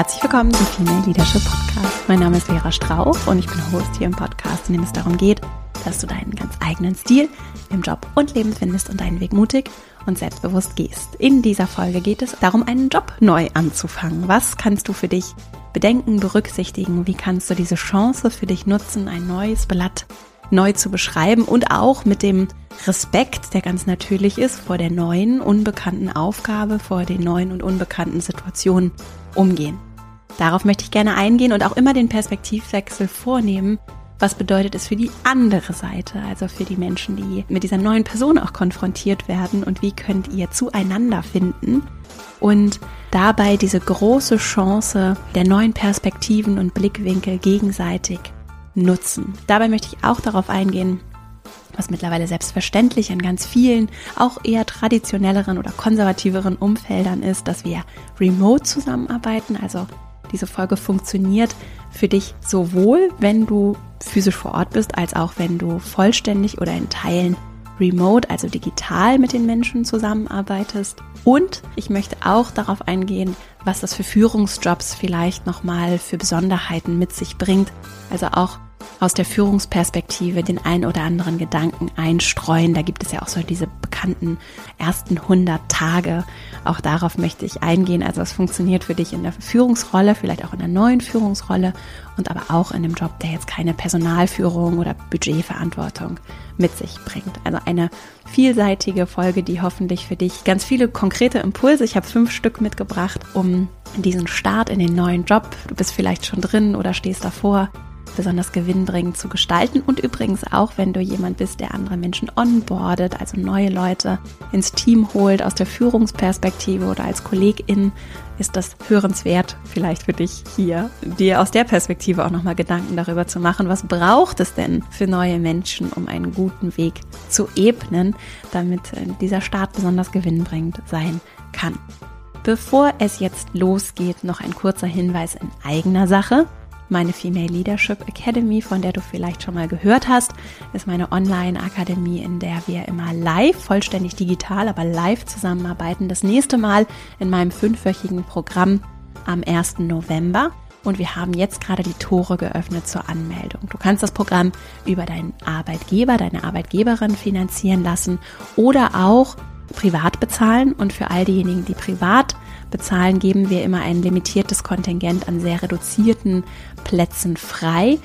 Herzlich willkommen zum Female Leadership Podcast. Mein Name ist Vera Strauch und ich bin Host hier im Podcast, in dem es darum geht, dass du deinen ganz eigenen Stil im Job und Leben findest und deinen Weg mutig und selbstbewusst gehst. In dieser Folge geht es darum, einen Job neu anzufangen. Was kannst du für dich bedenken, berücksichtigen? Wie kannst du diese Chance für dich nutzen, ein neues Blatt neu zu beschreiben und auch mit dem Respekt, der ganz natürlich ist, vor der neuen, unbekannten Aufgabe, vor den neuen und unbekannten Situationen umgehen. Darauf möchte ich gerne eingehen und auch immer den Perspektivwechsel vornehmen. Was bedeutet es für die andere Seite, also für die Menschen, die mit dieser neuen Person auch konfrontiert werden und wie könnt ihr zueinander finden und dabei diese große Chance der neuen Perspektiven und Blickwinkel gegenseitig nutzen. Dabei möchte ich auch darauf eingehen, was mittlerweile selbstverständlich in ganz vielen, auch eher traditionelleren oder konservativeren Umfeldern ist, dass wir remote zusammenarbeiten. Also diese Folge funktioniert für dich sowohl, wenn du physisch vor Ort bist, als auch wenn du vollständig oder in Teilen remote, also digital mit den Menschen zusammenarbeitest. Und ich möchte auch darauf eingehen, was das für Führungsjobs vielleicht nochmal für Besonderheiten mit sich bringt. Also auch aus der Führungsperspektive den ein oder anderen Gedanken einstreuen. Da gibt es ja auch so diese bekannten ersten 100 Tage. Auch darauf möchte ich eingehen. Also es funktioniert für dich in der Führungsrolle, vielleicht auch in der neuen Führungsrolle und aber auch in einem Job, der jetzt keine Personalführung oder Budgetverantwortung mit sich bringt. Also eine vielseitige Folge, die hoffentlich für dich ganz viele konkrete Impulse, ich habe fünf Stück mitgebracht, um diesen Start in den neuen Job, du bist vielleicht schon drin oder stehst davor, besonders gewinnbringend zu gestalten. Und übrigens auch, wenn du jemand bist, der andere Menschen onboardet, also neue Leute ins Team holt aus der Führungsperspektive oder als Kollegin, ist das hörenswert vielleicht für dich hier, dir aus der Perspektive auch nochmal Gedanken darüber zu machen, was braucht es denn für neue Menschen, um einen guten Weg zu ebnen, damit dieser Start besonders gewinnbringend sein kann. Bevor es jetzt losgeht, noch ein kurzer Hinweis in eigener Sache. Meine Female Leadership Academy, von der du vielleicht schon mal gehört hast, ist meine Online-Akademie, in der wir immer live, vollständig digital, aber live zusammenarbeiten. Das nächste Mal in meinem fünfwöchigen Programm am 1. November. Und wir haben jetzt gerade die Tore geöffnet zur Anmeldung. Du kannst das Programm über deinen Arbeitgeber, deine Arbeitgeberin finanzieren lassen oder auch privat bezahlen. Und für all diejenigen, die privat bezahlen, geben wir immer ein limitiertes Kontingent an sehr reduzierten Plätzen frei.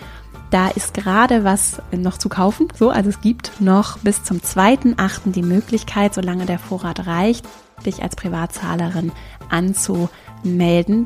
Da ist gerade was noch zu kaufen. So, also es gibt noch bis zum 2.8. die Möglichkeit, solange der Vorrat reicht, dich als Privatzahlerin anzumelden.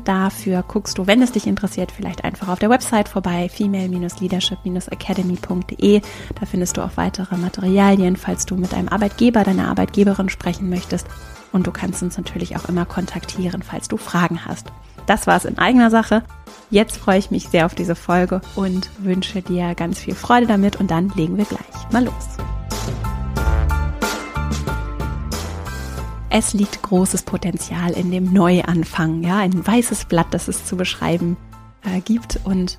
Dafür guckst du, wenn es dich interessiert, vielleicht einfach auf der Website vorbei, female-leadership-academy.de. Da findest du auch weitere Materialien, falls du mit einem Arbeitgeber, deiner Arbeitgeberin sprechen möchtest und du kannst uns natürlich auch immer kontaktieren, falls du Fragen hast. Das war es in eigener Sache. Jetzt freue ich mich sehr auf diese Folge und wünsche dir ganz viel Freude damit und dann legen wir gleich mal los. Es liegt großes Potenzial in dem Neuanfang, ja, ein weißes Blatt, das es zu beschreiben äh, gibt und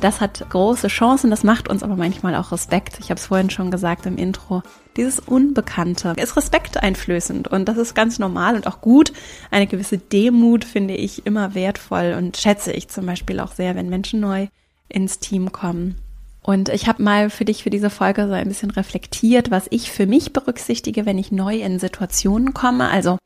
das hat große Chancen, das macht uns aber manchmal auch Respekt. Ich habe es vorhin schon gesagt im Intro. Dieses Unbekannte ist respekteinflößend und das ist ganz normal und auch gut. Eine gewisse Demut finde ich immer wertvoll und schätze ich zum Beispiel auch sehr, wenn Menschen neu ins Team kommen. Und ich habe mal für dich für diese Folge so ein bisschen reflektiert, was ich für mich berücksichtige, wenn ich neu in Situationen komme. Also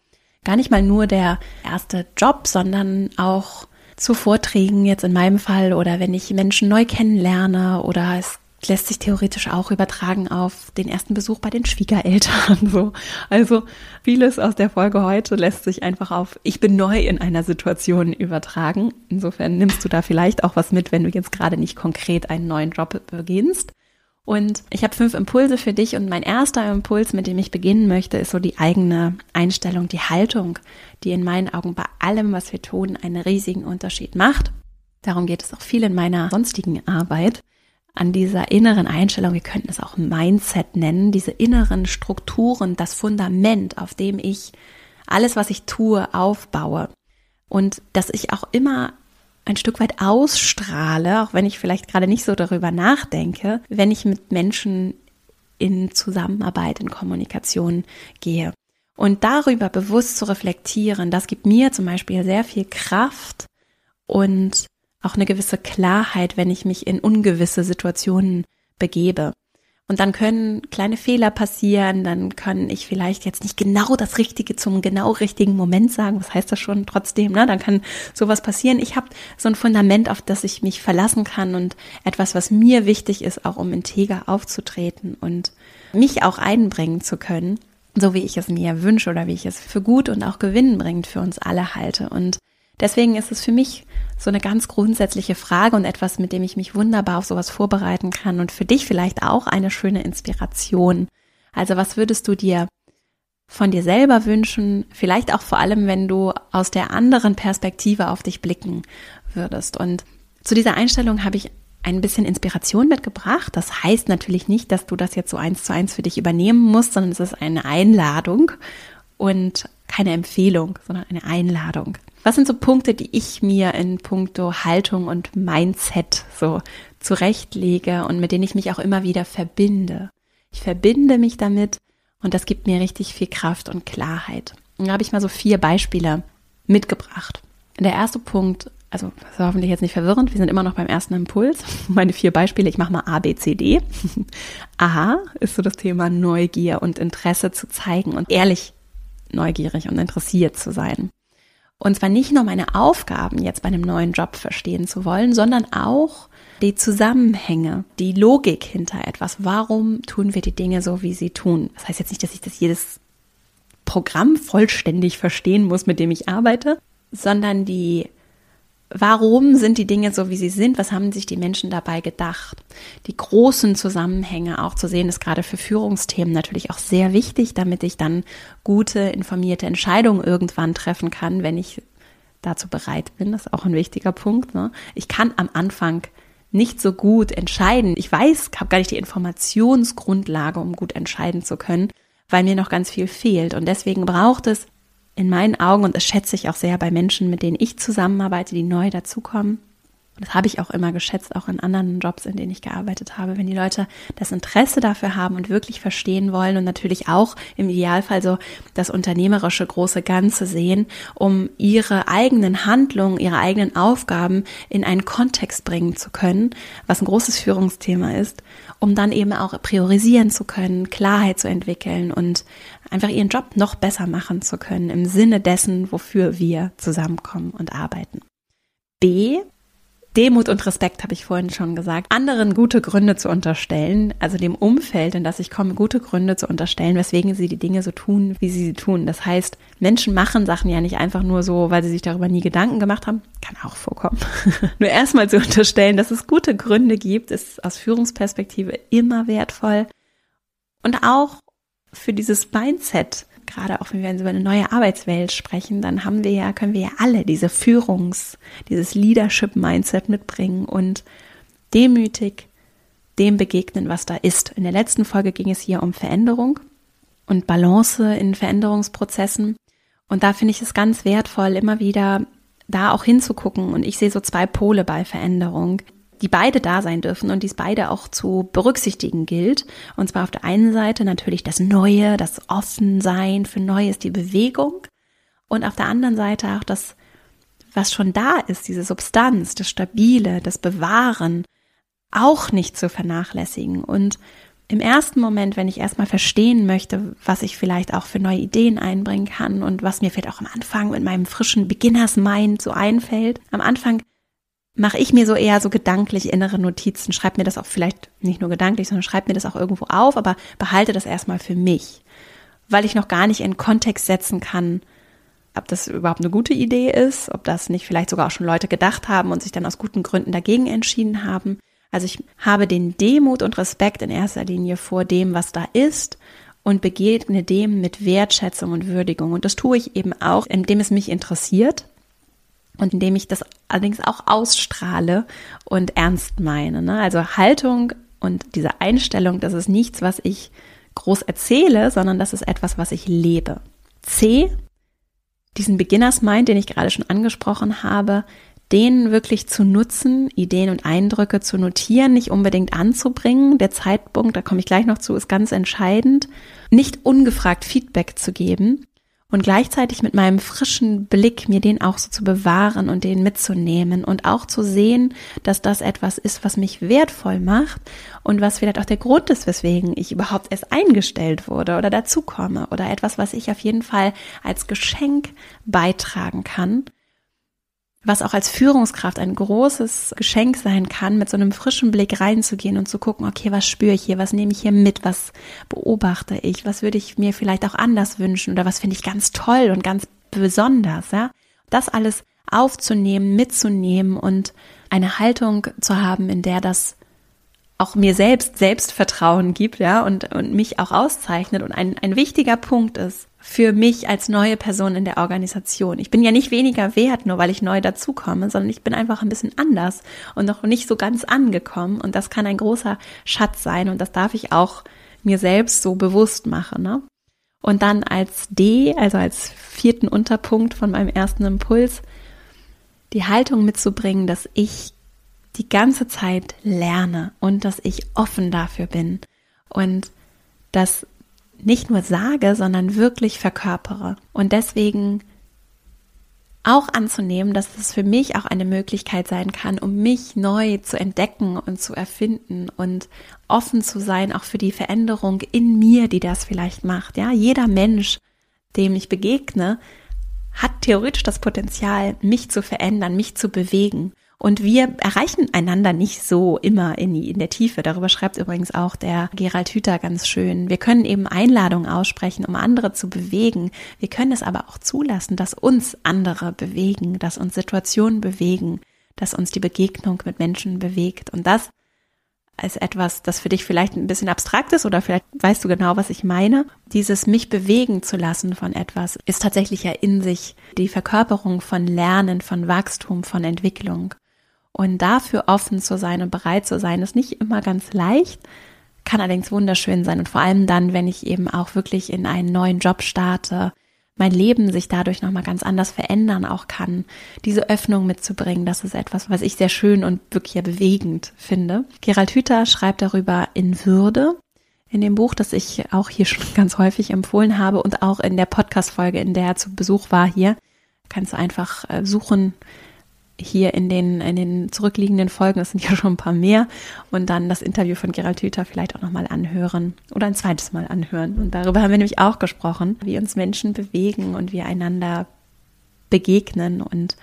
gar nicht mal nur der erste Job, sondern auch zu Vorträgen jetzt in meinem Fall oder wenn ich Menschen neu kennenlerne oder es lässt sich theoretisch auch übertragen auf den ersten Besuch bei den Schwiegereltern. So. Also vieles aus der Folge heute lässt sich einfach auf Ich bin neu in einer Situation übertragen. Insofern nimmst du da vielleicht auch was mit, wenn du jetzt gerade nicht konkret einen neuen Job beginnst. Und ich habe fünf Impulse für dich und mein erster Impuls, mit dem ich beginnen möchte, ist so die eigene Einstellung, die Haltung, die in meinen Augen bei allem, was wir tun, einen riesigen Unterschied macht. Darum geht es auch viel in meiner sonstigen Arbeit. An dieser inneren Einstellung, wir könnten es auch Mindset nennen, diese inneren Strukturen, das Fundament, auf dem ich alles, was ich tue, aufbaue. Und dass ich auch immer ein Stück weit ausstrahle, auch wenn ich vielleicht gerade nicht so darüber nachdenke, wenn ich mit Menschen in Zusammenarbeit, in Kommunikation gehe. Und darüber bewusst zu reflektieren, das gibt mir zum Beispiel sehr viel Kraft und auch eine gewisse Klarheit, wenn ich mich in ungewisse Situationen begebe. Und dann können kleine Fehler passieren, dann kann ich vielleicht jetzt nicht genau das Richtige zum genau richtigen Moment sagen. Was heißt das schon trotzdem? Ne? Dann kann sowas passieren. Ich habe so ein Fundament, auf das ich mich verlassen kann und etwas, was mir wichtig ist, auch um integer aufzutreten und mich auch einbringen zu können, so wie ich es mir wünsche oder wie ich es für gut und auch gewinnbringend für uns alle halte. Und Deswegen ist es für mich so eine ganz grundsätzliche Frage und etwas, mit dem ich mich wunderbar auf sowas vorbereiten kann und für dich vielleicht auch eine schöne Inspiration. Also was würdest du dir von dir selber wünschen, vielleicht auch vor allem, wenn du aus der anderen Perspektive auf dich blicken würdest. Und zu dieser Einstellung habe ich ein bisschen Inspiration mitgebracht. Das heißt natürlich nicht, dass du das jetzt so eins zu eins für dich übernehmen musst, sondern es ist eine Einladung und keine Empfehlung, sondern eine Einladung. Was sind so Punkte, die ich mir in puncto Haltung und Mindset so zurechtlege und mit denen ich mich auch immer wieder verbinde? Ich verbinde mich damit und das gibt mir richtig viel Kraft und Klarheit. Und da habe ich mal so vier Beispiele mitgebracht. Der erste Punkt, also das ist hoffentlich jetzt nicht verwirrend, wir sind immer noch beim ersten Impuls. Meine vier Beispiele, ich mache mal A, B, C, D. A ist so das Thema Neugier und Interesse zu zeigen und ehrlich neugierig und interessiert zu sein. Und zwar nicht nur meine Aufgaben jetzt bei einem neuen Job verstehen zu wollen, sondern auch die Zusammenhänge, die Logik hinter etwas. Warum tun wir die Dinge so, wie sie tun? Das heißt jetzt nicht, dass ich das jedes Programm vollständig verstehen muss, mit dem ich arbeite, sondern die Warum sind die Dinge so, wie sie sind? Was haben sich die Menschen dabei gedacht? Die großen Zusammenhänge auch zu sehen, ist gerade für Führungsthemen natürlich auch sehr wichtig, damit ich dann gute, informierte Entscheidungen irgendwann treffen kann, wenn ich dazu bereit bin. Das ist auch ein wichtiger Punkt. Ne? Ich kann am Anfang nicht so gut entscheiden. Ich weiß, habe gar nicht die Informationsgrundlage, um gut entscheiden zu können, weil mir noch ganz viel fehlt. Und deswegen braucht es in meinen Augen, und das schätze ich auch sehr bei Menschen, mit denen ich zusammenarbeite, die neu dazukommen, das habe ich auch immer geschätzt, auch in anderen Jobs, in denen ich gearbeitet habe, wenn die Leute das Interesse dafür haben und wirklich verstehen wollen und natürlich auch im Idealfall so das unternehmerische große Ganze sehen, um ihre eigenen Handlungen, ihre eigenen Aufgaben in einen Kontext bringen zu können, was ein großes Führungsthema ist, um dann eben auch priorisieren zu können, Klarheit zu entwickeln und einfach ihren Job noch besser machen zu können im Sinne dessen, wofür wir zusammenkommen und arbeiten. B, Demut und Respekt habe ich vorhin schon gesagt, anderen gute Gründe zu unterstellen, also dem Umfeld, in das ich komme, gute Gründe zu unterstellen, weswegen sie die Dinge so tun, wie sie sie tun. Das heißt, Menschen machen Sachen ja nicht einfach nur so, weil sie sich darüber nie Gedanken gemacht haben. Kann auch vorkommen. nur erstmal zu unterstellen, dass es gute Gründe gibt, ist aus Führungsperspektive immer wertvoll. Und auch für dieses Mindset, gerade auch wenn wir über eine neue Arbeitswelt sprechen, dann haben wir ja, können wir ja alle diese Führungs-, dieses Leadership-Mindset mitbringen und demütig dem begegnen, was da ist. In der letzten Folge ging es hier um Veränderung und Balance in Veränderungsprozessen. Und da finde ich es ganz wertvoll, immer wieder da auch hinzugucken. Und ich sehe so zwei Pole bei Veränderung die beide da sein dürfen und dies beide auch zu berücksichtigen gilt. Und zwar auf der einen Seite natürlich das Neue, das Offensein für Neues, die Bewegung. Und auf der anderen Seite auch das, was schon da ist, diese Substanz, das Stabile, das Bewahren, auch nicht zu vernachlässigen. Und im ersten Moment, wenn ich erstmal verstehen möchte, was ich vielleicht auch für neue Ideen einbringen kann und was mir vielleicht auch am Anfang mit meinem frischen Beginners Mind so einfällt, am Anfang mache ich mir so eher so gedanklich innere Notizen. Schreib mir das auch vielleicht nicht nur gedanklich, sondern schreib mir das auch irgendwo auf, aber behalte das erstmal für mich, weil ich noch gar nicht in Kontext setzen kann, ob das überhaupt eine gute Idee ist, ob das nicht vielleicht sogar auch schon Leute gedacht haben und sich dann aus guten Gründen dagegen entschieden haben. Also ich habe den Demut und Respekt in erster Linie vor dem, was da ist und begegne dem mit Wertschätzung und Würdigung. Und das tue ich eben auch, indem es mich interessiert, und indem ich das allerdings auch ausstrahle und ernst meine. Ne? Also Haltung und diese Einstellung, das ist nichts, was ich groß erzähle, sondern das ist etwas, was ich lebe. C, diesen Beginners Mind, den ich gerade schon angesprochen habe, den wirklich zu nutzen, Ideen und Eindrücke zu notieren, nicht unbedingt anzubringen. Der Zeitpunkt, da komme ich gleich noch zu, ist ganz entscheidend. Nicht ungefragt Feedback zu geben und gleichzeitig mit meinem frischen Blick mir den auch so zu bewahren und den mitzunehmen und auch zu sehen, dass das etwas ist, was mich wertvoll macht und was vielleicht auch der Grund ist, weswegen ich überhaupt erst eingestellt wurde oder dazukomme oder etwas, was ich auf jeden Fall als Geschenk beitragen kann was auch als Führungskraft ein großes Geschenk sein kann, mit so einem frischen Blick reinzugehen und zu gucken, okay, was spüre ich hier, was nehme ich hier mit, was beobachte ich, was würde ich mir vielleicht auch anders wünschen oder was finde ich ganz toll und ganz besonders, ja. Das alles aufzunehmen, mitzunehmen und eine Haltung zu haben, in der das auch mir selbst Selbstvertrauen gibt, ja, und, und mich auch auszeichnet. Und ein, ein wichtiger Punkt ist, für mich als neue Person in der Organisation. Ich bin ja nicht weniger wert, nur weil ich neu dazukomme, sondern ich bin einfach ein bisschen anders und noch nicht so ganz angekommen. Und das kann ein großer Schatz sein und das darf ich auch mir selbst so bewusst machen. Ne? Und dann als D, also als vierten Unterpunkt von meinem ersten Impuls, die Haltung mitzubringen, dass ich die ganze Zeit lerne und dass ich offen dafür bin und dass nicht nur sage, sondern wirklich verkörpere. Und deswegen auch anzunehmen, dass es für mich auch eine Möglichkeit sein kann, um mich neu zu entdecken und zu erfinden und offen zu sein, auch für die Veränderung in mir, die das vielleicht macht. Ja, jeder Mensch, dem ich begegne, hat theoretisch das Potenzial, mich zu verändern, mich zu bewegen. Und wir erreichen einander nicht so immer in, die, in der Tiefe. Darüber schreibt übrigens auch der Gerald Hüther ganz schön. Wir können eben Einladungen aussprechen, um andere zu bewegen. Wir können es aber auch zulassen, dass uns andere bewegen, dass uns Situationen bewegen, dass uns die Begegnung mit Menschen bewegt. Und das als etwas, das für dich vielleicht ein bisschen abstrakt ist oder vielleicht weißt du genau, was ich meine. Dieses mich bewegen zu lassen von etwas ist tatsächlich ja in sich die Verkörperung von Lernen, von Wachstum, von Entwicklung. Und dafür offen zu sein und bereit zu sein, ist nicht immer ganz leicht, kann allerdings wunderschön sein. Und vor allem dann, wenn ich eben auch wirklich in einen neuen Job starte, mein Leben sich dadurch nochmal ganz anders verändern auch kann. Diese Öffnung mitzubringen, das ist etwas, was ich sehr schön und wirklich bewegend finde. Gerald Hüther schreibt darüber in Würde in dem Buch, das ich auch hier schon ganz häufig empfohlen habe und auch in der Podcast-Folge, in der er zu Besuch war hier. Kannst du einfach äh, suchen, hier in den, in den zurückliegenden Folgen, es sind ja schon ein paar mehr, und dann das Interview von Gerald Hüther vielleicht auch nochmal anhören oder ein zweites Mal anhören. Und darüber haben wir nämlich auch gesprochen, wie uns Menschen bewegen und wir einander begegnen und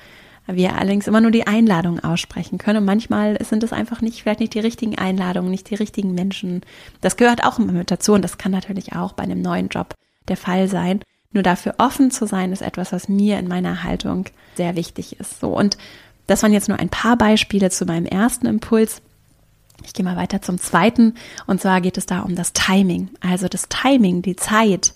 wir allerdings immer nur die Einladung aussprechen können. Und manchmal sind es einfach nicht, vielleicht nicht die richtigen Einladungen, nicht die richtigen Menschen. Das gehört auch immer mit dazu und das kann natürlich auch bei einem neuen Job der Fall sein. Nur dafür offen zu sein, ist etwas, was mir in meiner Haltung sehr wichtig ist. So. Und das waren jetzt nur ein paar Beispiele zu meinem ersten Impuls. Ich gehe mal weiter zum zweiten. Und zwar geht es da um das Timing. Also das Timing, die Zeit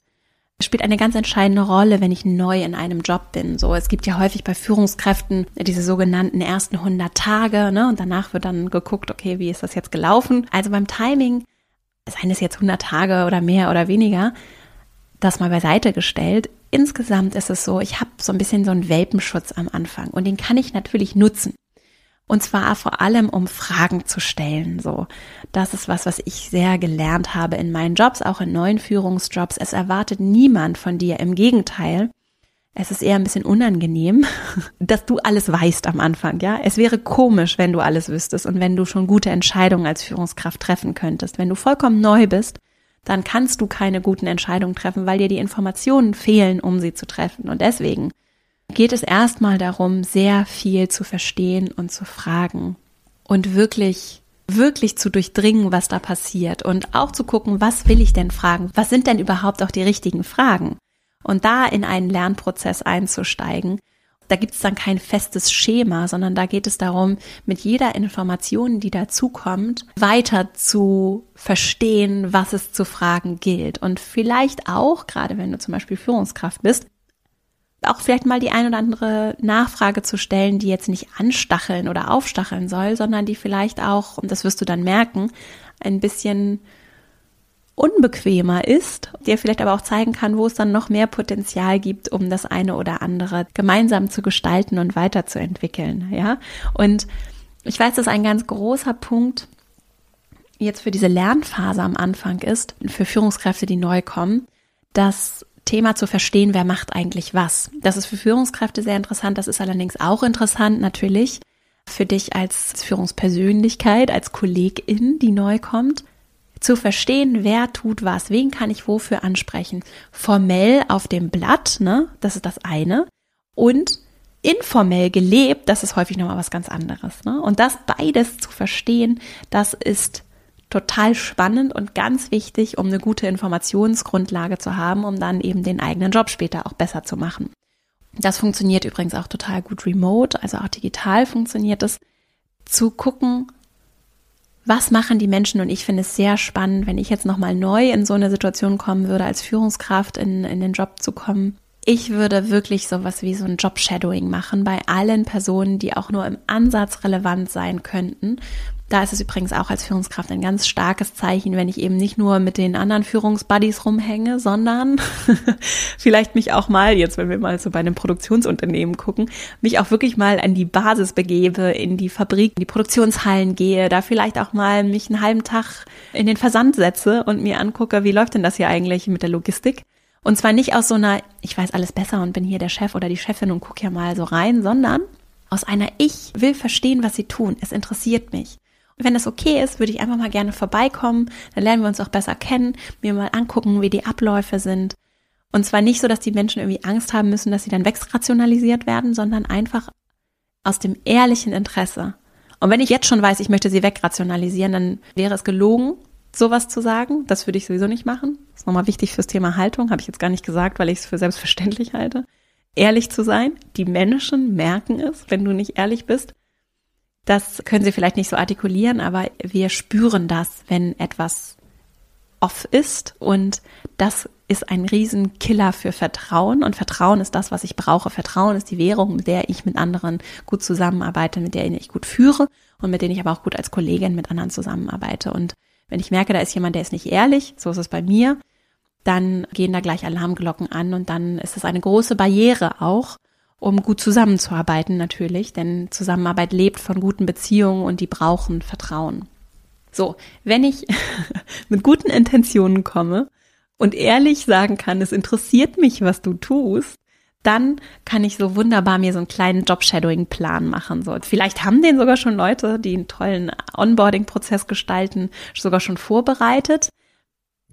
spielt eine ganz entscheidende Rolle, wenn ich neu in einem Job bin. So, es gibt ja häufig bei Führungskräften diese sogenannten ersten 100 Tage, ne? Und danach wird dann geguckt, okay, wie ist das jetzt gelaufen? Also beim Timing, seien es jetzt 100 Tage oder mehr oder weniger, das mal beiseite gestellt. Insgesamt ist es so, ich habe so ein bisschen so einen Welpenschutz am Anfang und den kann ich natürlich nutzen. Und zwar vor allem, um Fragen zu stellen. So, das ist was, was ich sehr gelernt habe in meinen Jobs, auch in neuen Führungsjobs. Es erwartet niemand von dir. Im Gegenteil, es ist eher ein bisschen unangenehm, dass du alles weißt am Anfang. Ja, es wäre komisch, wenn du alles wüsstest und wenn du schon gute Entscheidungen als Führungskraft treffen könntest. Wenn du vollkommen neu bist, dann kannst du keine guten Entscheidungen treffen, weil dir die Informationen fehlen, um sie zu treffen. Und deswegen geht es erstmal darum, sehr viel zu verstehen und zu fragen und wirklich wirklich zu durchdringen, was da passiert und auch zu gucken, was will ich denn fragen? Was sind denn überhaupt auch die richtigen Fragen? Und da in einen Lernprozess einzusteigen da gibt es dann kein festes Schema, sondern da geht es darum, mit jeder Information, die dazukommt, weiter zu verstehen, was es zu fragen gilt. Und vielleicht auch, gerade wenn du zum Beispiel Führungskraft bist, auch vielleicht mal die ein oder andere Nachfrage zu stellen, die jetzt nicht anstacheln oder aufstacheln soll, sondern die vielleicht auch, und das wirst du dann merken, ein bisschen unbequemer ist, dir vielleicht aber auch zeigen kann, wo es dann noch mehr Potenzial gibt, um das eine oder andere gemeinsam zu gestalten und weiterzuentwickeln, ja? Und ich weiß, dass ein ganz großer Punkt jetzt für diese Lernphase am Anfang ist, für Führungskräfte, die neu kommen, dass Thema zu verstehen, wer macht eigentlich was. Das ist für Führungskräfte sehr interessant. Das ist allerdings auch interessant natürlich für dich als Führungspersönlichkeit, als Kollegin, die neu kommt, zu verstehen, wer tut was, wen kann ich wofür ansprechen. Formell auf dem Blatt, ne, das ist das eine. Und informell gelebt, das ist häufig nochmal was ganz anderes. Ne? Und das beides zu verstehen, das ist total spannend und ganz wichtig, um eine gute Informationsgrundlage zu haben, um dann eben den eigenen Job später auch besser zu machen. Das funktioniert übrigens auch total gut remote, also auch digital funktioniert es, zu gucken, was machen die Menschen und ich finde es sehr spannend, wenn ich jetzt nochmal neu in so eine Situation kommen würde, als Führungskraft in, in den Job zu kommen, ich würde wirklich sowas wie so ein Job-Shadowing machen bei allen Personen, die auch nur im Ansatz relevant sein könnten. Da ist es übrigens auch als Führungskraft ein ganz starkes Zeichen, wenn ich eben nicht nur mit den anderen Führungsbuddies rumhänge, sondern vielleicht mich auch mal, jetzt wenn wir mal so bei einem Produktionsunternehmen gucken, mich auch wirklich mal an die Basis begebe, in die Fabrik, in die Produktionshallen gehe, da vielleicht auch mal mich einen halben Tag in den Versand setze und mir angucke, wie läuft denn das hier eigentlich mit der Logistik? Und zwar nicht aus so einer, ich weiß alles besser und bin hier der Chef oder die Chefin und guck ja mal so rein, sondern aus einer, ich will verstehen, was sie tun. Es interessiert mich. Wenn das okay ist, würde ich einfach mal gerne vorbeikommen. Dann lernen wir uns auch besser kennen, mir mal angucken, wie die Abläufe sind. Und zwar nicht so, dass die Menschen irgendwie Angst haben müssen, dass sie dann wegrationalisiert werden, sondern einfach aus dem ehrlichen Interesse. Und wenn ich jetzt schon weiß, ich möchte sie wegrationalisieren, dann wäre es gelogen, sowas zu sagen. Das würde ich sowieso nicht machen. Das ist nochmal wichtig fürs Thema Haltung, habe ich jetzt gar nicht gesagt, weil ich es für selbstverständlich halte. Ehrlich zu sein. Die Menschen merken es, wenn du nicht ehrlich bist. Das können sie vielleicht nicht so artikulieren, aber wir spüren das, wenn etwas off ist und das ist ein Riesenkiller für Vertrauen und Vertrauen ist das, was ich brauche. Vertrauen ist die Währung, mit der ich mit anderen gut zusammenarbeite, mit der ich gut führe und mit denen ich aber auch gut als Kollegin mit anderen zusammenarbeite. Und wenn ich merke, da ist jemand, der ist nicht ehrlich, so ist es bei mir, dann gehen da gleich Alarmglocken an und dann ist es eine große Barriere auch, um gut zusammenzuarbeiten natürlich, denn Zusammenarbeit lebt von guten Beziehungen und die brauchen Vertrauen. So, wenn ich mit guten Intentionen komme und ehrlich sagen kann, es interessiert mich, was du tust, dann kann ich so wunderbar mir so einen kleinen Job-Shadowing-Plan machen. So, vielleicht haben den sogar schon Leute, die einen tollen Onboarding-Prozess gestalten, sogar schon vorbereitet.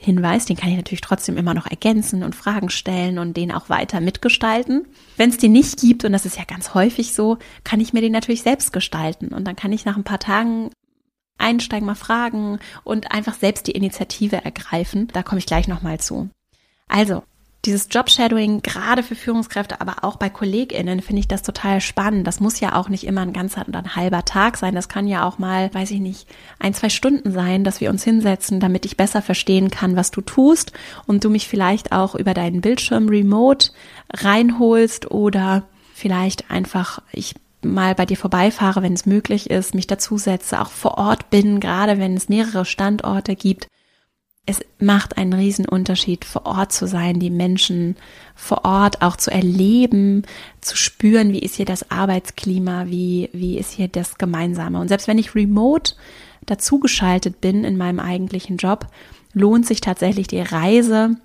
Hinweis, den kann ich natürlich trotzdem immer noch ergänzen und Fragen stellen und den auch weiter mitgestalten. Wenn es den nicht gibt, und das ist ja ganz häufig so, kann ich mir den natürlich selbst gestalten. Und dann kann ich nach ein paar Tagen einsteigen, mal fragen und einfach selbst die Initiative ergreifen. Da komme ich gleich nochmal zu. Also, dieses Jobshadowing, gerade für Führungskräfte, aber auch bei KollegInnen, finde ich das total spannend. Das muss ja auch nicht immer ein ganzer und ein halber Tag sein. Das kann ja auch mal, weiß ich nicht, ein, zwei Stunden sein, dass wir uns hinsetzen, damit ich besser verstehen kann, was du tust und du mich vielleicht auch über deinen Bildschirm remote reinholst oder vielleicht einfach ich mal bei dir vorbeifahre, wenn es möglich ist, mich dazusetze, auch vor Ort bin, gerade wenn es mehrere Standorte gibt es macht einen riesen Unterschied, vor Ort zu sein, die Menschen vor Ort auch zu erleben, zu spüren, wie ist hier das Arbeitsklima, wie, wie ist hier das Gemeinsame. Und selbst wenn ich remote dazugeschaltet bin in meinem eigentlichen Job, lohnt sich tatsächlich die Reise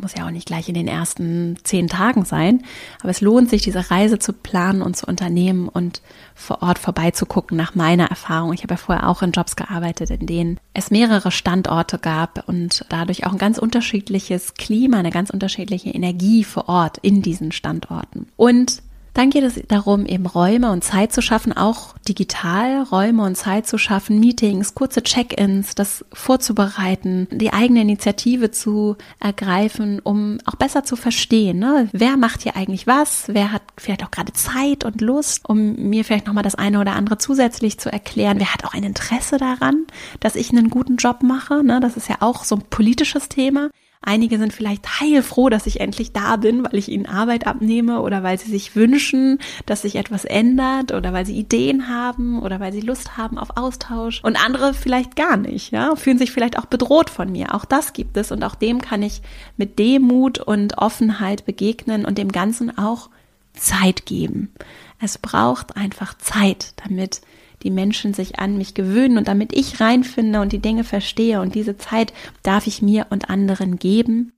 muss ja auch nicht gleich in den ersten zehn Tagen sein, aber es lohnt sich, diese Reise zu planen und zu unternehmen und vor Ort vorbeizugucken nach meiner Erfahrung. Ich habe ja vorher auch in Jobs gearbeitet, in denen es mehrere Standorte gab und dadurch auch ein ganz unterschiedliches Klima, eine ganz unterschiedliche Energie vor Ort in diesen Standorten. Und dann geht es darum, eben Räume und Zeit zu schaffen, auch digital Räume und Zeit zu schaffen, Meetings, kurze Check-ins, das vorzubereiten, die eigene Initiative zu ergreifen, um auch besser zu verstehen, ne? wer macht hier eigentlich was, wer hat vielleicht auch gerade Zeit und Lust, um mir vielleicht nochmal das eine oder andere zusätzlich zu erklären, wer hat auch ein Interesse daran, dass ich einen guten Job mache, ne? das ist ja auch so ein politisches Thema. Einige sind vielleicht heilfroh, dass ich endlich da bin, weil ich ihnen Arbeit abnehme oder weil sie sich wünschen, dass sich etwas ändert oder weil sie Ideen haben oder weil sie Lust haben auf Austausch und andere vielleicht gar nicht, ja, fühlen sich vielleicht auch bedroht von mir. Auch das gibt es und auch dem kann ich mit Demut und Offenheit begegnen und dem Ganzen auch Zeit geben. Es braucht einfach Zeit, damit die Menschen sich an mich gewöhnen und damit ich reinfinde und die Dinge verstehe und diese Zeit darf ich mir und anderen geben,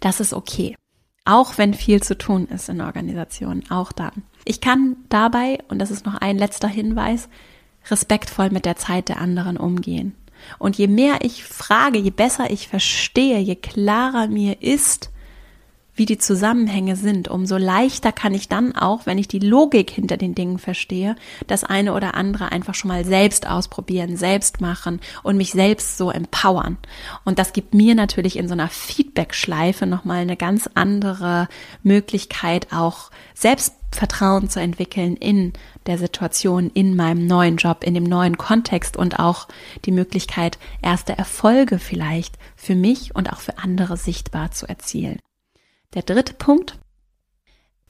das ist okay. Auch wenn viel zu tun ist in Organisationen, auch dann. Ich kann dabei, und das ist noch ein letzter Hinweis, respektvoll mit der Zeit der anderen umgehen. Und je mehr ich frage, je besser ich verstehe, je klarer mir ist, wie die Zusammenhänge sind, umso leichter kann ich dann auch, wenn ich die Logik hinter den Dingen verstehe, das eine oder andere einfach schon mal selbst ausprobieren, selbst machen und mich selbst so empowern. Und das gibt mir natürlich in so einer Feedback-Schleife nochmal eine ganz andere Möglichkeit, auch Selbstvertrauen zu entwickeln in der Situation, in meinem neuen Job, in dem neuen Kontext und auch die Möglichkeit, erste Erfolge vielleicht für mich und auch für andere sichtbar zu erzielen. Der dritte Punkt.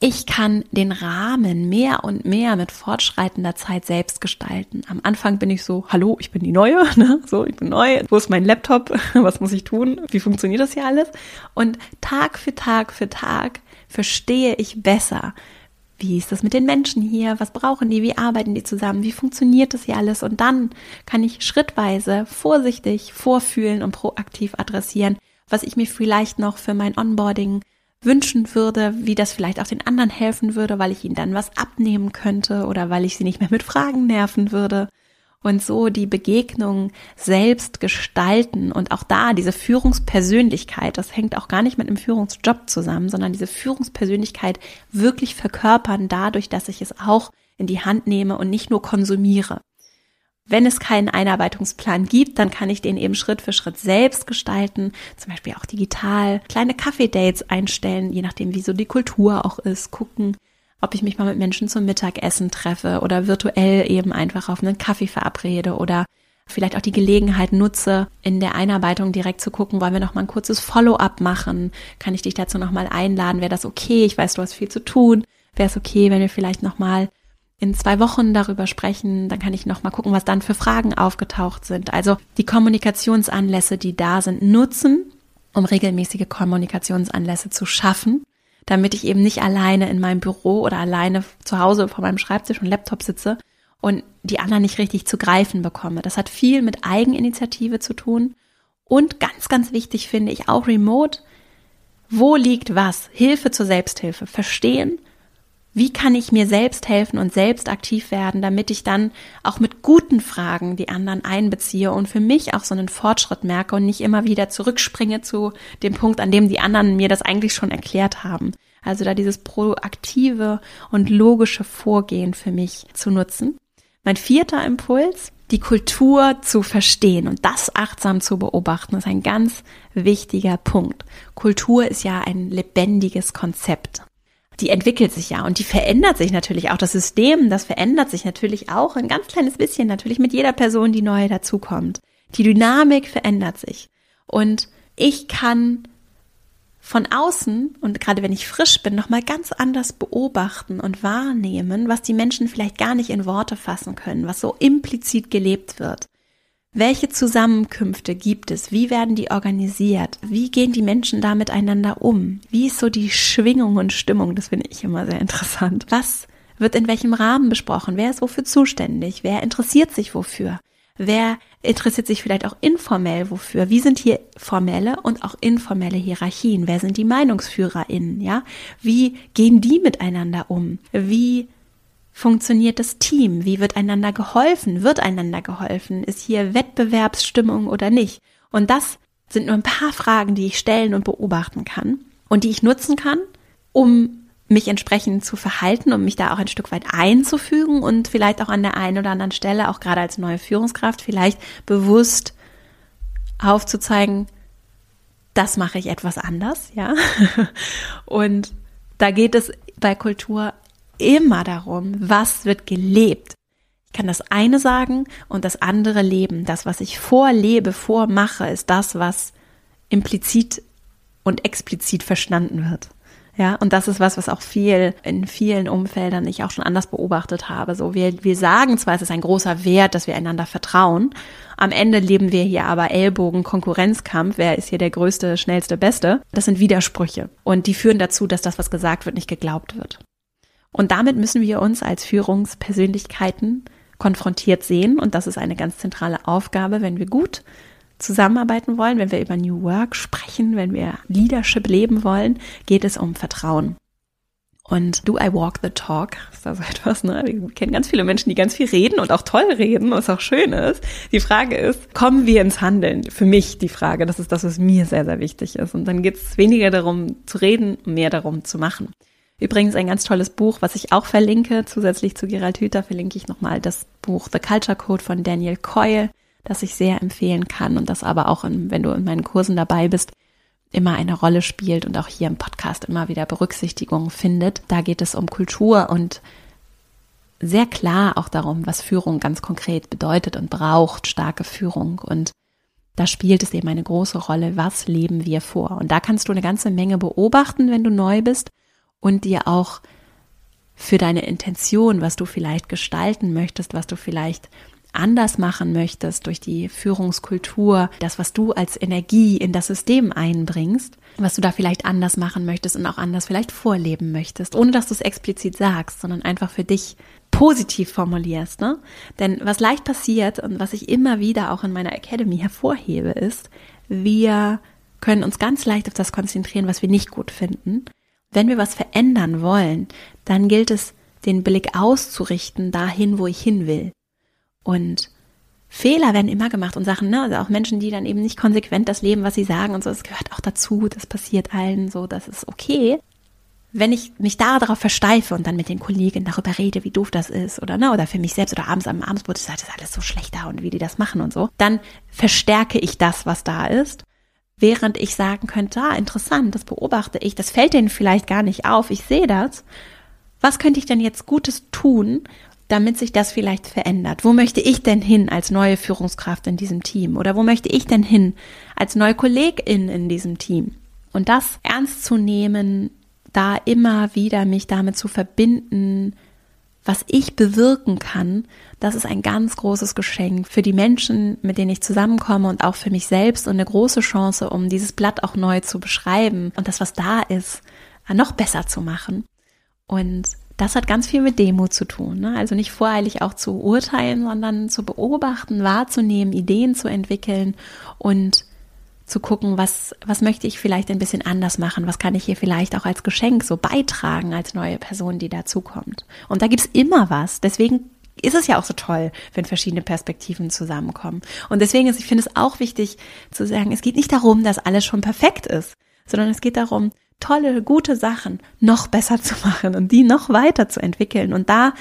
Ich kann den Rahmen mehr und mehr mit fortschreitender Zeit selbst gestalten. Am Anfang bin ich so, hallo, ich bin die Neue, ne? so, ich bin neu, wo ist mein Laptop, was muss ich tun, wie funktioniert das hier alles? Und Tag für Tag für Tag verstehe ich besser, wie ist das mit den Menschen hier, was brauchen die, wie arbeiten die zusammen, wie funktioniert das hier alles? Und dann kann ich schrittweise vorsichtig vorfühlen und proaktiv adressieren, was ich mir vielleicht noch für mein Onboarding wünschen würde, wie das vielleicht auch den anderen helfen würde, weil ich ihnen dann was abnehmen könnte oder weil ich sie nicht mehr mit Fragen nerven würde. Und so die Begegnung selbst gestalten und auch da diese Führungspersönlichkeit, das hängt auch gar nicht mit einem Führungsjob zusammen, sondern diese Führungspersönlichkeit wirklich verkörpern dadurch, dass ich es auch in die Hand nehme und nicht nur konsumiere. Wenn es keinen Einarbeitungsplan gibt, dann kann ich den eben Schritt für Schritt selbst gestalten, zum Beispiel auch digital, kleine Kaffee-Dates einstellen, je nachdem, wie so die Kultur auch ist, gucken, ob ich mich mal mit Menschen zum Mittagessen treffe oder virtuell eben einfach auf einen Kaffee verabrede oder vielleicht auch die Gelegenheit nutze, in der Einarbeitung direkt zu gucken, wollen wir noch mal ein kurzes Follow-up machen? Kann ich dich dazu noch mal einladen? Wäre das okay? Ich weiß, du hast viel zu tun. Wäre es okay, wenn wir vielleicht noch mal in zwei Wochen darüber sprechen. Dann kann ich noch mal gucken, was dann für Fragen aufgetaucht sind. Also die Kommunikationsanlässe, die da sind, nutzen, um regelmäßige Kommunikationsanlässe zu schaffen, damit ich eben nicht alleine in meinem Büro oder alleine zu Hause vor meinem Schreibtisch und Laptop sitze und die anderen nicht richtig zu greifen bekomme. Das hat viel mit Eigeninitiative zu tun und ganz, ganz wichtig finde ich auch remote. Wo liegt was? Hilfe zur Selbsthilfe. Verstehen, wie kann ich mir selbst helfen und selbst aktiv werden, damit ich dann auch mit guten Fragen die anderen einbeziehe und für mich auch so einen Fortschritt merke und nicht immer wieder zurückspringe zu dem Punkt, an dem die anderen mir das eigentlich schon erklärt haben. Also da dieses proaktive und logische Vorgehen für mich zu nutzen. Mein vierter Impuls, die Kultur zu verstehen und das achtsam zu beobachten, ist ein ganz wichtiger Punkt. Kultur ist ja ein lebendiges Konzept die entwickelt sich ja und die verändert sich natürlich auch. Das System, das verändert sich natürlich auch ein ganz kleines bisschen, natürlich mit jeder Person, die neu dazukommt. Die Dynamik verändert sich. Und ich kann von außen und gerade wenn ich frisch bin, nochmal ganz anders beobachten und wahrnehmen, was die Menschen vielleicht gar nicht in Worte fassen können, was so implizit gelebt wird. Welche Zusammenkünfte gibt es? Wie werden die organisiert? Wie gehen die Menschen da miteinander um? Wie ist so die Schwingung und Stimmung? Das finde ich immer sehr interessant. Was wird in welchem Rahmen besprochen? Wer ist wofür zuständig? Wer interessiert sich wofür? Wer interessiert sich vielleicht auch informell wofür? Wie sind hier formelle und auch informelle Hierarchien? Wer sind die MeinungsführerInnen? Ja? Wie gehen die miteinander um? Wie funktioniert das Team? Wie wird einander geholfen? Wird einander geholfen? Ist hier Wettbewerbsstimmung oder nicht? Und das sind nur ein paar Fragen, die ich stellen und beobachten kann und die ich nutzen kann, um mich entsprechend zu verhalten, um mich da auch ein Stück weit einzufügen und vielleicht auch an der einen oder anderen Stelle, auch gerade als neue Führungskraft, vielleicht bewusst aufzuzeigen, das mache ich etwas anders, ja. Und da geht es bei Kultur immer darum, was wird gelebt. Ich kann das eine sagen und das andere leben. Das, was ich vorlebe, vormache, ist das, was implizit und explizit verstanden wird. Ja, und das ist was, was auch viel in vielen Umfeldern ich auch schon anders beobachtet habe. So, wir, wir sagen zwar, es ist ein großer Wert, dass wir einander vertrauen. Am Ende leben wir hier aber Ellbogen, Konkurrenzkampf. Wer ist hier der größte, schnellste, beste? Das sind Widersprüche. Und die führen dazu, dass das, was gesagt wird, nicht geglaubt wird. Und damit müssen wir uns als Führungspersönlichkeiten konfrontiert sehen. Und das ist eine ganz zentrale Aufgabe, wenn wir gut zusammenarbeiten wollen, wenn wir über New Work sprechen, wenn wir Leadership leben wollen, geht es um Vertrauen. Und do I walk the talk? Ist da so etwas, ne? Wir kennen ganz viele Menschen, die ganz viel reden und auch toll reden, was auch schön ist. Die Frage ist, kommen wir ins Handeln? Für mich die Frage, das ist das, was mir sehr, sehr wichtig ist. Und dann geht es weniger darum zu reden, mehr darum zu machen. Übrigens ein ganz tolles Buch, was ich auch verlinke, zusätzlich zu Gerald Hüther verlinke ich nochmal das Buch The Culture Code von Daniel Coyle, das ich sehr empfehlen kann und das aber auch, in, wenn du in meinen Kursen dabei bist, immer eine Rolle spielt und auch hier im Podcast immer wieder Berücksichtigung findet. Da geht es um Kultur und sehr klar auch darum, was Führung ganz konkret bedeutet und braucht, starke Führung. Und da spielt es eben eine große Rolle, was leben wir vor. Und da kannst du eine ganze Menge beobachten, wenn du neu bist und dir auch für deine Intention, was du vielleicht gestalten möchtest, was du vielleicht anders machen möchtest durch die Führungskultur, das, was du als Energie in das System einbringst, was du da vielleicht anders machen möchtest und auch anders vielleicht vorleben möchtest, ohne dass du es explizit sagst, sondern einfach für dich positiv formulierst. Ne? Denn was leicht passiert und was ich immer wieder auch in meiner Academy hervorhebe, ist, wir können uns ganz leicht auf das konzentrieren, was wir nicht gut finden. Wenn wir was verändern wollen, dann gilt es, den Blick auszurichten dahin, wo ich hin will. Und Fehler werden immer gemacht und Sachen, ne? Also auch Menschen, die dann eben nicht konsequent das leben, was sie sagen und so, das gehört auch dazu, das passiert allen so, das ist okay. Wenn ich mich da darauf versteife und dann mit den Kollegen darüber rede, wie doof das ist oder ne, oder für mich selbst oder abends am Abendsbrot, das ist alles so schlecht da und wie die das machen und so, dann verstärke ich das, was da ist, während ich sagen könnte, ah, interessant, das beobachte ich, das fällt denen vielleicht gar nicht auf, ich sehe das. Was könnte ich denn jetzt Gutes tun, damit sich das vielleicht verändert? Wo möchte ich denn hin als neue Führungskraft in diesem Team? Oder wo möchte ich denn hin als neue Kollegin in diesem Team? Und das ernst zu nehmen, da immer wieder mich damit zu verbinden, was ich bewirken kann, das ist ein ganz großes Geschenk für die Menschen, mit denen ich zusammenkomme und auch für mich selbst und eine große Chance, um dieses Blatt auch neu zu beschreiben und das, was da ist, noch besser zu machen. Und das hat ganz viel mit Demo zu tun. Ne? Also nicht voreilig auch zu urteilen, sondern zu beobachten, wahrzunehmen, Ideen zu entwickeln und zu gucken, was, was möchte ich vielleicht ein bisschen anders machen, was kann ich hier vielleicht auch als Geschenk so beitragen als neue Person, die dazukommt. Und da gibt's immer was. Deswegen ist es ja auch so toll, wenn verschiedene Perspektiven zusammenkommen. Und deswegen ist, ich finde es auch wichtig zu sagen, es geht nicht darum, dass alles schon perfekt ist, sondern es geht darum, tolle, gute Sachen noch besser zu machen und die noch weiter zu entwickeln und da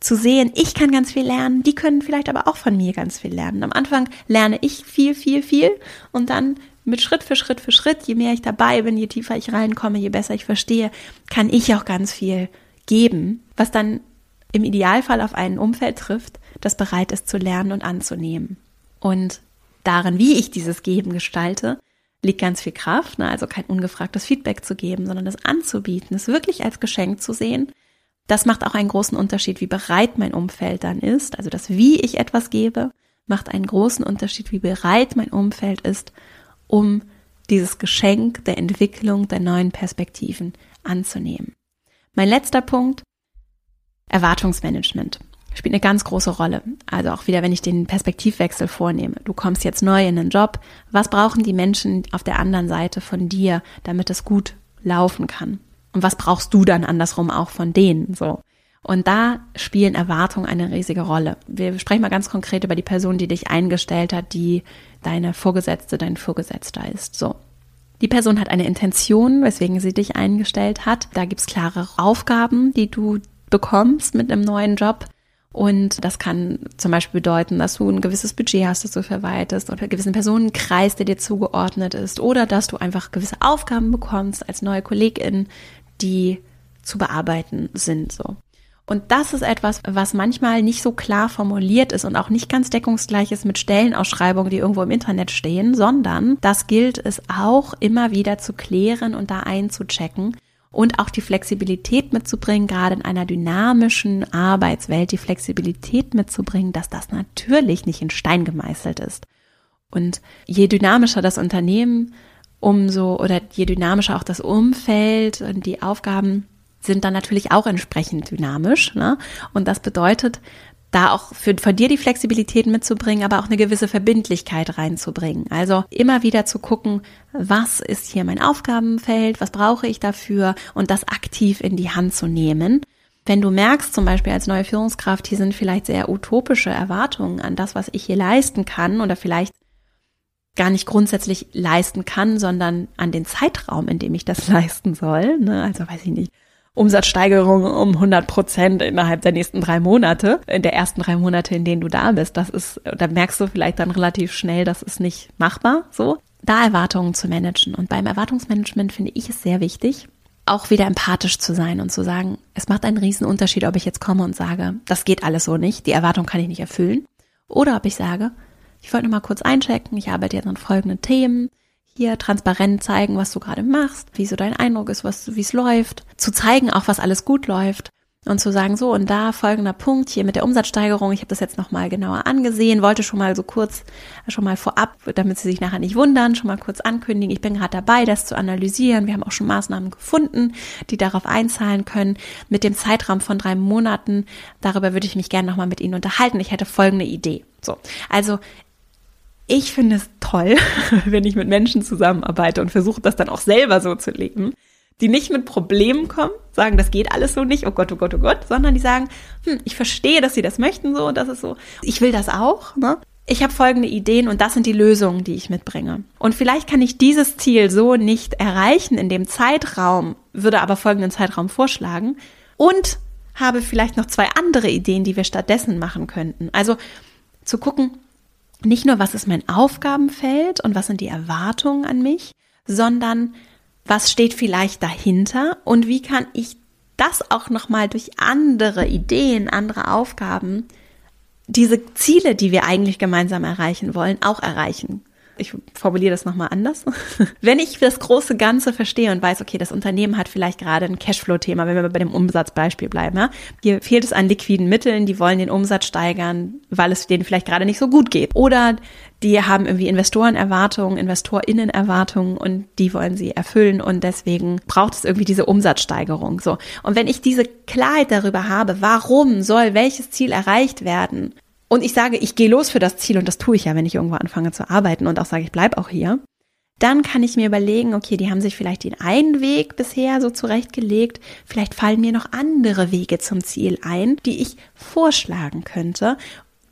zu sehen, ich kann ganz viel lernen, die können vielleicht aber auch von mir ganz viel lernen. Am Anfang lerne ich viel, viel, viel und dann mit Schritt für Schritt für Schritt, je mehr ich dabei bin, je tiefer ich reinkomme, je besser ich verstehe, kann ich auch ganz viel geben, was dann im Idealfall auf ein Umfeld trifft, das bereit ist zu lernen und anzunehmen. Und darin, wie ich dieses Geben gestalte, liegt ganz viel Kraft, ne? also kein ungefragtes Feedback zu geben, sondern das anzubieten, es wirklich als Geschenk zu sehen. Das macht auch einen großen Unterschied, wie bereit mein Umfeld dann ist. Also das, wie ich etwas gebe, macht einen großen Unterschied, wie bereit mein Umfeld ist, um dieses Geschenk der Entwicklung der neuen Perspektiven anzunehmen. Mein letzter Punkt, Erwartungsmanagement spielt eine ganz große Rolle. Also auch wieder, wenn ich den Perspektivwechsel vornehme. Du kommst jetzt neu in den Job. Was brauchen die Menschen auf der anderen Seite von dir, damit es gut laufen kann? Und was brauchst du dann andersrum auch von denen? So. Und da spielen Erwartungen eine riesige Rolle. Wir sprechen mal ganz konkret über die Person, die dich eingestellt hat, die deine Vorgesetzte, dein Vorgesetzter ist. So. Die Person hat eine Intention, weswegen sie dich eingestellt hat. Da gibt's klare Aufgaben, die du bekommst mit einem neuen Job. Und das kann zum Beispiel bedeuten, dass du ein gewisses Budget hast, das du verwaltest oder einen gewissen Personenkreis, der dir zugeordnet ist oder dass du einfach gewisse Aufgaben bekommst als neue Kollegin, die zu bearbeiten sind, so. Und das ist etwas, was manchmal nicht so klar formuliert ist und auch nicht ganz deckungsgleich ist mit Stellenausschreibungen, die irgendwo im Internet stehen, sondern das gilt es auch immer wieder zu klären und da einzuchecken und auch die Flexibilität mitzubringen, gerade in einer dynamischen Arbeitswelt, die Flexibilität mitzubringen, dass das natürlich nicht in Stein gemeißelt ist. Und je dynamischer das Unternehmen, umso oder je dynamischer auch das Umfeld und die Aufgaben sind dann natürlich auch entsprechend dynamisch. Ne? Und das bedeutet, da auch für, von dir die Flexibilität mitzubringen, aber auch eine gewisse Verbindlichkeit reinzubringen. Also immer wieder zu gucken, was ist hier mein Aufgabenfeld, was brauche ich dafür und das aktiv in die Hand zu nehmen. Wenn du merkst, zum Beispiel als neue Führungskraft, hier sind vielleicht sehr utopische Erwartungen an das, was ich hier leisten kann oder vielleicht gar nicht grundsätzlich leisten kann, sondern an den Zeitraum, in dem ich das leisten soll. Ne? Also weiß ich nicht, Umsatzsteigerung um 100 Prozent innerhalb der nächsten drei Monate, in der ersten drei Monate, in denen du da bist. Das ist, da merkst du vielleicht dann relativ schnell, das ist nicht machbar, so. Da Erwartungen zu managen. Und beim Erwartungsmanagement finde ich es sehr wichtig, auch wieder empathisch zu sein und zu sagen, es macht einen riesen Unterschied, ob ich jetzt komme und sage, das geht alles so nicht, die Erwartung kann ich nicht erfüllen. Oder ob ich sage, ich wollte nur mal kurz einchecken, ich arbeite jetzt an folgenden Themen, hier transparent zeigen, was du gerade machst, wie so dein Eindruck ist, wie es läuft, zu zeigen auch, was alles gut läuft und zu sagen, so und da folgender Punkt hier mit der Umsatzsteigerung, ich habe das jetzt nochmal genauer angesehen, wollte schon mal so kurz, schon mal vorab, damit sie sich nachher nicht wundern, schon mal kurz ankündigen, ich bin gerade dabei, das zu analysieren. Wir haben auch schon Maßnahmen gefunden, die darauf einzahlen können. Mit dem Zeitraum von drei Monaten, darüber würde ich mich gerne nochmal mit Ihnen unterhalten. Ich hätte folgende Idee. So, also ich finde es toll, wenn ich mit Menschen zusammenarbeite und versuche das dann auch selber so zu leben, die nicht mit Problemen kommen, sagen, das geht alles so nicht, oh Gott, oh Gott, oh Gott, sondern die sagen, hm, ich verstehe, dass sie das möchten so das ist so, ich will das auch, ne? Ich habe folgende Ideen und das sind die Lösungen, die ich mitbringe. Und vielleicht kann ich dieses Ziel so nicht erreichen in dem Zeitraum, würde aber folgenden Zeitraum vorschlagen und habe vielleicht noch zwei andere Ideen, die wir stattdessen machen könnten. Also zu gucken, nicht nur, was ist mein Aufgabenfeld und was sind die Erwartungen an mich, sondern was steht vielleicht dahinter und wie kann ich das auch nochmal durch andere Ideen, andere Aufgaben, diese Ziele, die wir eigentlich gemeinsam erreichen wollen, auch erreichen ich formuliere das nochmal anders. Wenn ich das große Ganze verstehe und weiß, okay, das Unternehmen hat vielleicht gerade ein Cashflow-Thema, wenn wir bei dem Umsatzbeispiel bleiben, ja? hier fehlt es an liquiden Mitteln, die wollen den Umsatz steigern, weil es denen vielleicht gerade nicht so gut geht. Oder die haben irgendwie Investorenerwartungen, InvestorInnenerwartungen und die wollen sie erfüllen und deswegen braucht es irgendwie diese Umsatzsteigerung. So. Und wenn ich diese Klarheit darüber habe, warum soll welches Ziel erreicht werden, und ich sage, ich gehe los für das Ziel und das tue ich ja, wenn ich irgendwo anfange zu arbeiten und auch sage, ich bleib auch hier, dann kann ich mir überlegen, okay, die haben sich vielleicht den einen Weg bisher so zurechtgelegt, vielleicht fallen mir noch andere Wege zum Ziel ein, die ich vorschlagen könnte.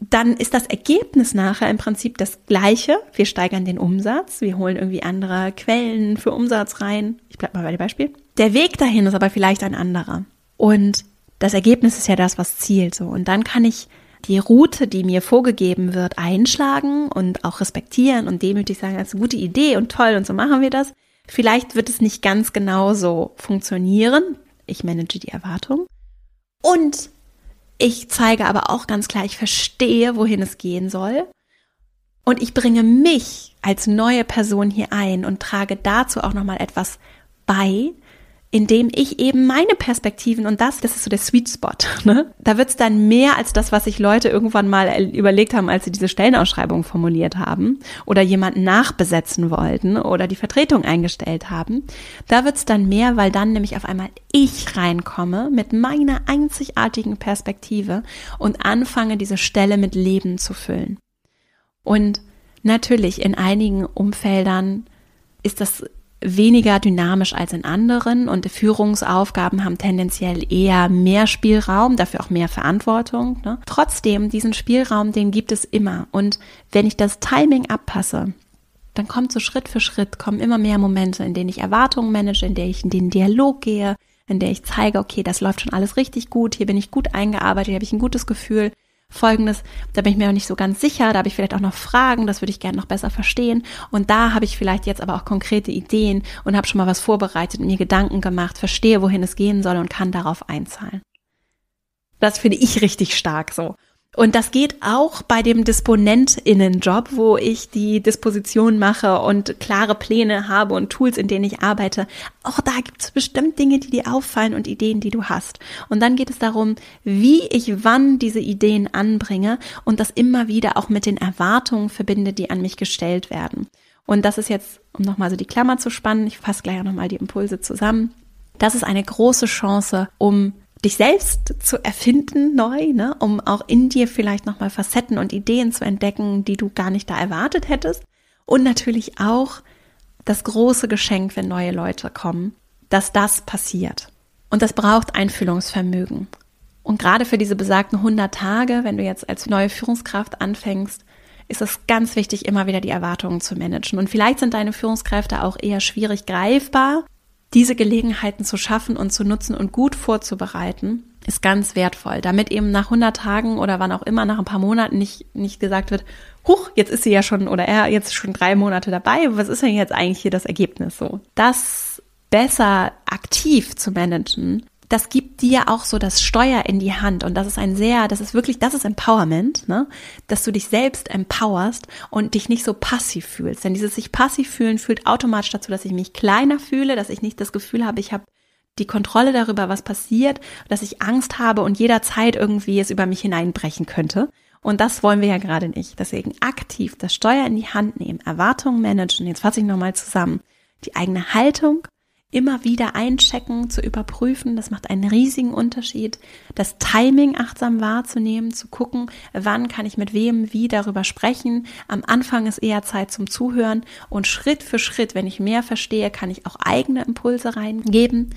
Dann ist das Ergebnis nachher im Prinzip das gleiche. Wir steigern den Umsatz, wir holen irgendwie andere Quellen für Umsatz rein. Ich bleib mal bei dem Beispiel. Der Weg dahin ist aber vielleicht ein anderer. Und das Ergebnis ist ja das, was zielt so. Und dann kann ich die Route, die mir vorgegeben wird, einschlagen und auch respektieren und demütig sagen, das ist eine gute Idee und toll und so machen wir das. Vielleicht wird es nicht ganz genau so funktionieren. Ich manage die Erwartung. Und ich zeige aber auch ganz klar, ich verstehe, wohin es gehen soll. Und ich bringe mich als neue Person hier ein und trage dazu auch nochmal etwas bei, indem ich eben meine Perspektiven und das, das ist so der Sweet Spot. Ne? Da wird's dann mehr als das, was sich Leute irgendwann mal überlegt haben, als sie diese Stellenausschreibung formuliert haben oder jemanden nachbesetzen wollten oder die Vertretung eingestellt haben. Da wird's dann mehr, weil dann nämlich auf einmal ich reinkomme mit meiner einzigartigen Perspektive und anfange, diese Stelle mit Leben zu füllen. Und natürlich in einigen Umfeldern ist das weniger dynamisch als in anderen und Führungsaufgaben haben tendenziell eher mehr Spielraum, dafür auch mehr Verantwortung. Ne? Trotzdem, diesen Spielraum, den gibt es immer. Und wenn ich das Timing abpasse, dann kommt so Schritt für Schritt, kommen immer mehr Momente, in denen ich Erwartungen manage, in denen ich in den Dialog gehe, in der ich zeige, okay, das läuft schon alles richtig gut, hier bin ich gut eingearbeitet, hier habe ich ein gutes Gefühl Folgendes, da bin ich mir noch nicht so ganz sicher, da habe ich vielleicht auch noch Fragen, das würde ich gerne noch besser verstehen. Und da habe ich vielleicht jetzt aber auch konkrete Ideen und habe schon mal was vorbereitet, mir Gedanken gemacht, verstehe, wohin es gehen soll und kann darauf einzahlen. Das finde ich richtig stark so. Und das geht auch bei dem DisponentInnenjob, wo ich die Disposition mache und klare Pläne habe und Tools, in denen ich arbeite. Auch da gibt es bestimmt Dinge, die dir auffallen und Ideen, die du hast. Und dann geht es darum, wie ich wann diese Ideen anbringe und das immer wieder auch mit den Erwartungen verbinde, die an mich gestellt werden. Und das ist jetzt, um nochmal so die Klammer zu spannen, ich fasse gleich nochmal die Impulse zusammen. Das ist eine große Chance, um dich selbst zu erfinden neu, ne, um auch in dir vielleicht nochmal Facetten und Ideen zu entdecken, die du gar nicht da erwartet hättest. Und natürlich auch das große Geschenk, wenn neue Leute kommen, dass das passiert. Und das braucht Einfühlungsvermögen. Und gerade für diese besagten 100 Tage, wenn du jetzt als neue Führungskraft anfängst, ist es ganz wichtig, immer wieder die Erwartungen zu managen. Und vielleicht sind deine Führungskräfte auch eher schwierig greifbar. Diese Gelegenheiten zu schaffen und zu nutzen und gut vorzubereiten, ist ganz wertvoll, damit eben nach 100 Tagen oder wann auch immer, nach ein paar Monaten nicht, nicht gesagt wird, huch, jetzt ist sie ja schon oder er jetzt schon drei Monate dabei, was ist denn jetzt eigentlich hier das Ergebnis? So? Das besser aktiv zu managen, das gibt dir auch so das Steuer in die Hand und das ist ein sehr, das ist wirklich, das ist Empowerment, ne? dass du dich selbst empowerst und dich nicht so passiv fühlst. Denn dieses sich passiv fühlen führt automatisch dazu, dass ich mich kleiner fühle, dass ich nicht das Gefühl habe, ich habe die Kontrolle darüber, was passiert, dass ich Angst habe und jederzeit irgendwie es über mich hineinbrechen könnte. Und das wollen wir ja gerade nicht. Deswegen aktiv das Steuer in die Hand nehmen, Erwartungen managen. Jetzt fasse ich nochmal zusammen. Die eigene Haltung, immer wieder einchecken, zu überprüfen. Das macht einen riesigen Unterschied. Das Timing achtsam wahrzunehmen, zu gucken, wann kann ich mit wem wie darüber sprechen. Am Anfang ist eher Zeit zum Zuhören und Schritt für Schritt, wenn ich mehr verstehe, kann ich auch eigene Impulse reingeben.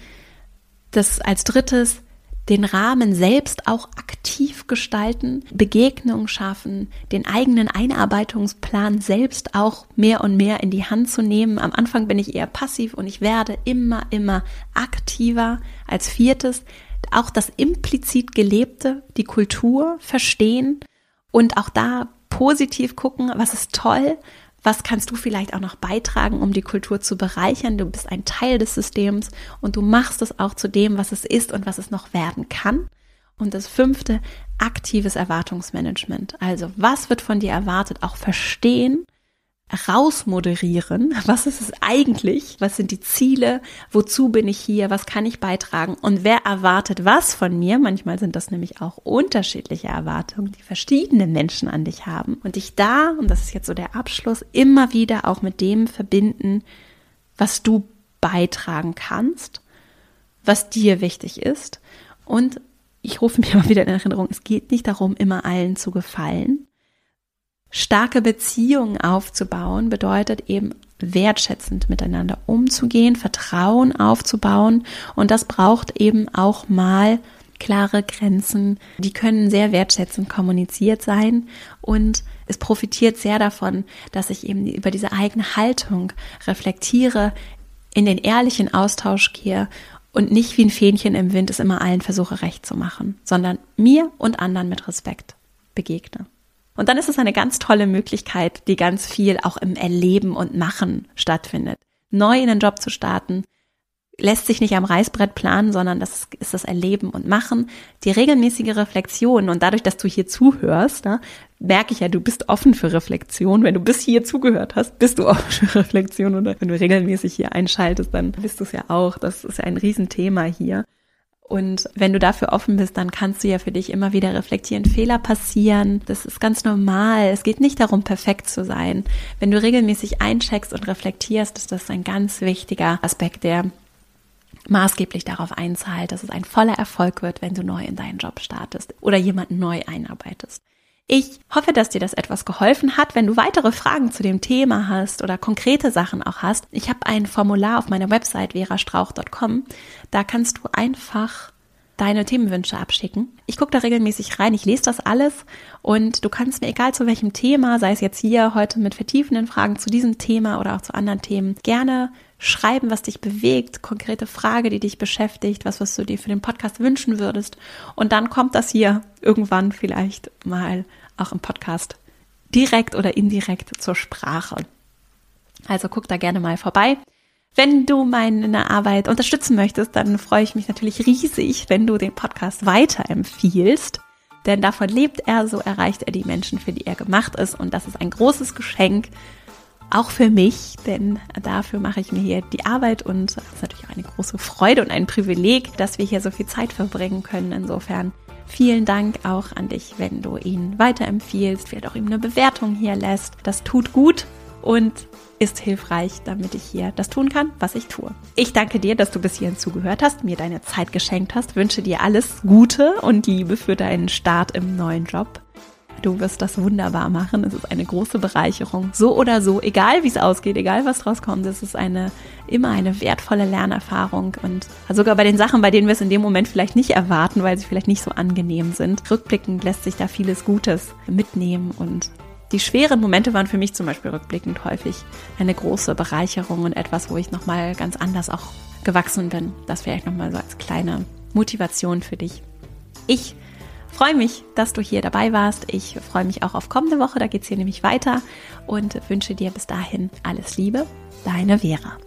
Das als drittes den Rahmen selbst auch aktiv gestalten, Begegnungen schaffen, den eigenen Einarbeitungsplan selbst auch mehr und mehr in die Hand zu nehmen. Am Anfang bin ich eher passiv und ich werde immer, immer aktiver. Als viertes auch das implizit Gelebte, die Kultur verstehen und auch da positiv gucken, was ist toll, was kannst du vielleicht auch noch beitragen, um die Kultur zu bereichern? Du bist ein Teil des Systems und du machst es auch zu dem, was es ist und was es noch werden kann. Und das fünfte, aktives Erwartungsmanagement. Also was wird von dir erwartet? Auch verstehen, rausmoderieren. Was ist es eigentlich? Was sind die Ziele? Wozu bin ich hier? Was kann ich beitragen? Und wer erwartet was von mir? Manchmal sind das nämlich auch unterschiedliche Erwartungen, die verschiedene Menschen an dich haben. Und dich da, und das ist jetzt so der Abschluss, immer wieder auch mit dem verbinden, was du beitragen kannst, was dir wichtig ist. Und ich rufe mir mal wieder in Erinnerung, es geht nicht darum, immer allen zu gefallen, Starke Beziehungen aufzubauen bedeutet eben wertschätzend miteinander umzugehen, Vertrauen aufzubauen und das braucht eben auch mal klare Grenzen. Die können sehr wertschätzend kommuniziert sein und es profitiert sehr davon, dass ich eben über diese eigene Haltung reflektiere, in den ehrlichen Austausch gehe und nicht wie ein Fähnchen im Wind es immer allen versuche recht zu machen, sondern mir und anderen mit Respekt begegne. Und dann ist es eine ganz tolle Möglichkeit, die ganz viel auch im Erleben und Machen stattfindet. Neu in den Job zu starten, lässt sich nicht am Reißbrett planen, sondern das ist das Erleben und Machen, die regelmäßige Reflexion. Und dadurch, dass du hier zuhörst, ne, merke ich ja, du bist offen für Reflexion. Wenn du bis hier zugehört hast, bist du offen für Reflexion. Oder wenn du regelmäßig hier einschaltest, dann bist du es ja auch. Das ist ja ein Riesenthema hier. Und wenn du dafür offen bist, dann kannst du ja für dich immer wieder reflektieren. Fehler passieren. Das ist ganz normal. Es geht nicht darum, perfekt zu sein. Wenn du regelmäßig eincheckst und reflektierst, ist das ein ganz wichtiger Aspekt, der maßgeblich darauf einzahlt, dass es ein voller Erfolg wird, wenn du neu in deinen Job startest oder jemanden neu einarbeitest. Ich hoffe, dass dir das etwas geholfen hat. Wenn du weitere Fragen zu dem Thema hast oder konkrete Sachen auch hast, ich habe ein Formular auf meiner Website verastrauch.com. Da kannst du einfach deine Themenwünsche abschicken. Ich gucke da regelmäßig rein, ich lese das alles und du kannst mir, egal zu welchem Thema, sei es jetzt hier heute mit vertiefenden Fragen zu diesem Thema oder auch zu anderen Themen, gerne schreiben, was dich bewegt, konkrete Frage, die dich beschäftigt, was, was du dir für den Podcast wünschen würdest. Und dann kommt das hier irgendwann vielleicht mal auch im Podcast direkt oder indirekt zur Sprache. Also guck da gerne mal vorbei. Wenn du meine Arbeit unterstützen möchtest, dann freue ich mich natürlich riesig, wenn du den Podcast weiterempfiehlst. Denn davon lebt er, so erreicht er die Menschen, für die er gemacht ist. Und das ist ein großes Geschenk, auch für mich, denn dafür mache ich mir hier die Arbeit und es ist natürlich auch eine große Freude und ein Privileg, dass wir hier so viel Zeit verbringen können. Insofern vielen Dank auch an dich, wenn du ihn weiterempfiehlst, vielleicht auch ihm eine Bewertung hier lässt. Das tut gut und ist hilfreich, damit ich hier das tun kann, was ich tue. Ich danke dir, dass du bis hierhin zugehört hast, mir deine Zeit geschenkt hast, wünsche dir alles Gute und Liebe für deinen Start im neuen Job. Du wirst das wunderbar machen. Es ist eine große Bereicherung. So oder so, egal wie es ausgeht, egal was draus kommt, es ist eine, immer eine wertvolle Lernerfahrung. Und sogar bei den Sachen, bei denen wir es in dem Moment vielleicht nicht erwarten, weil sie vielleicht nicht so angenehm sind. Rückblickend lässt sich da vieles Gutes mitnehmen und die schweren Momente waren für mich zum Beispiel rückblickend häufig eine große Bereicherung und etwas, wo ich nochmal ganz anders auch gewachsen bin. Das vielleicht nochmal so als kleine Motivation für dich. Ich freue mich, dass du hier dabei warst. Ich freue mich auch auf kommende Woche, da geht es hier nämlich weiter und wünsche dir bis dahin alles Liebe. Deine Vera.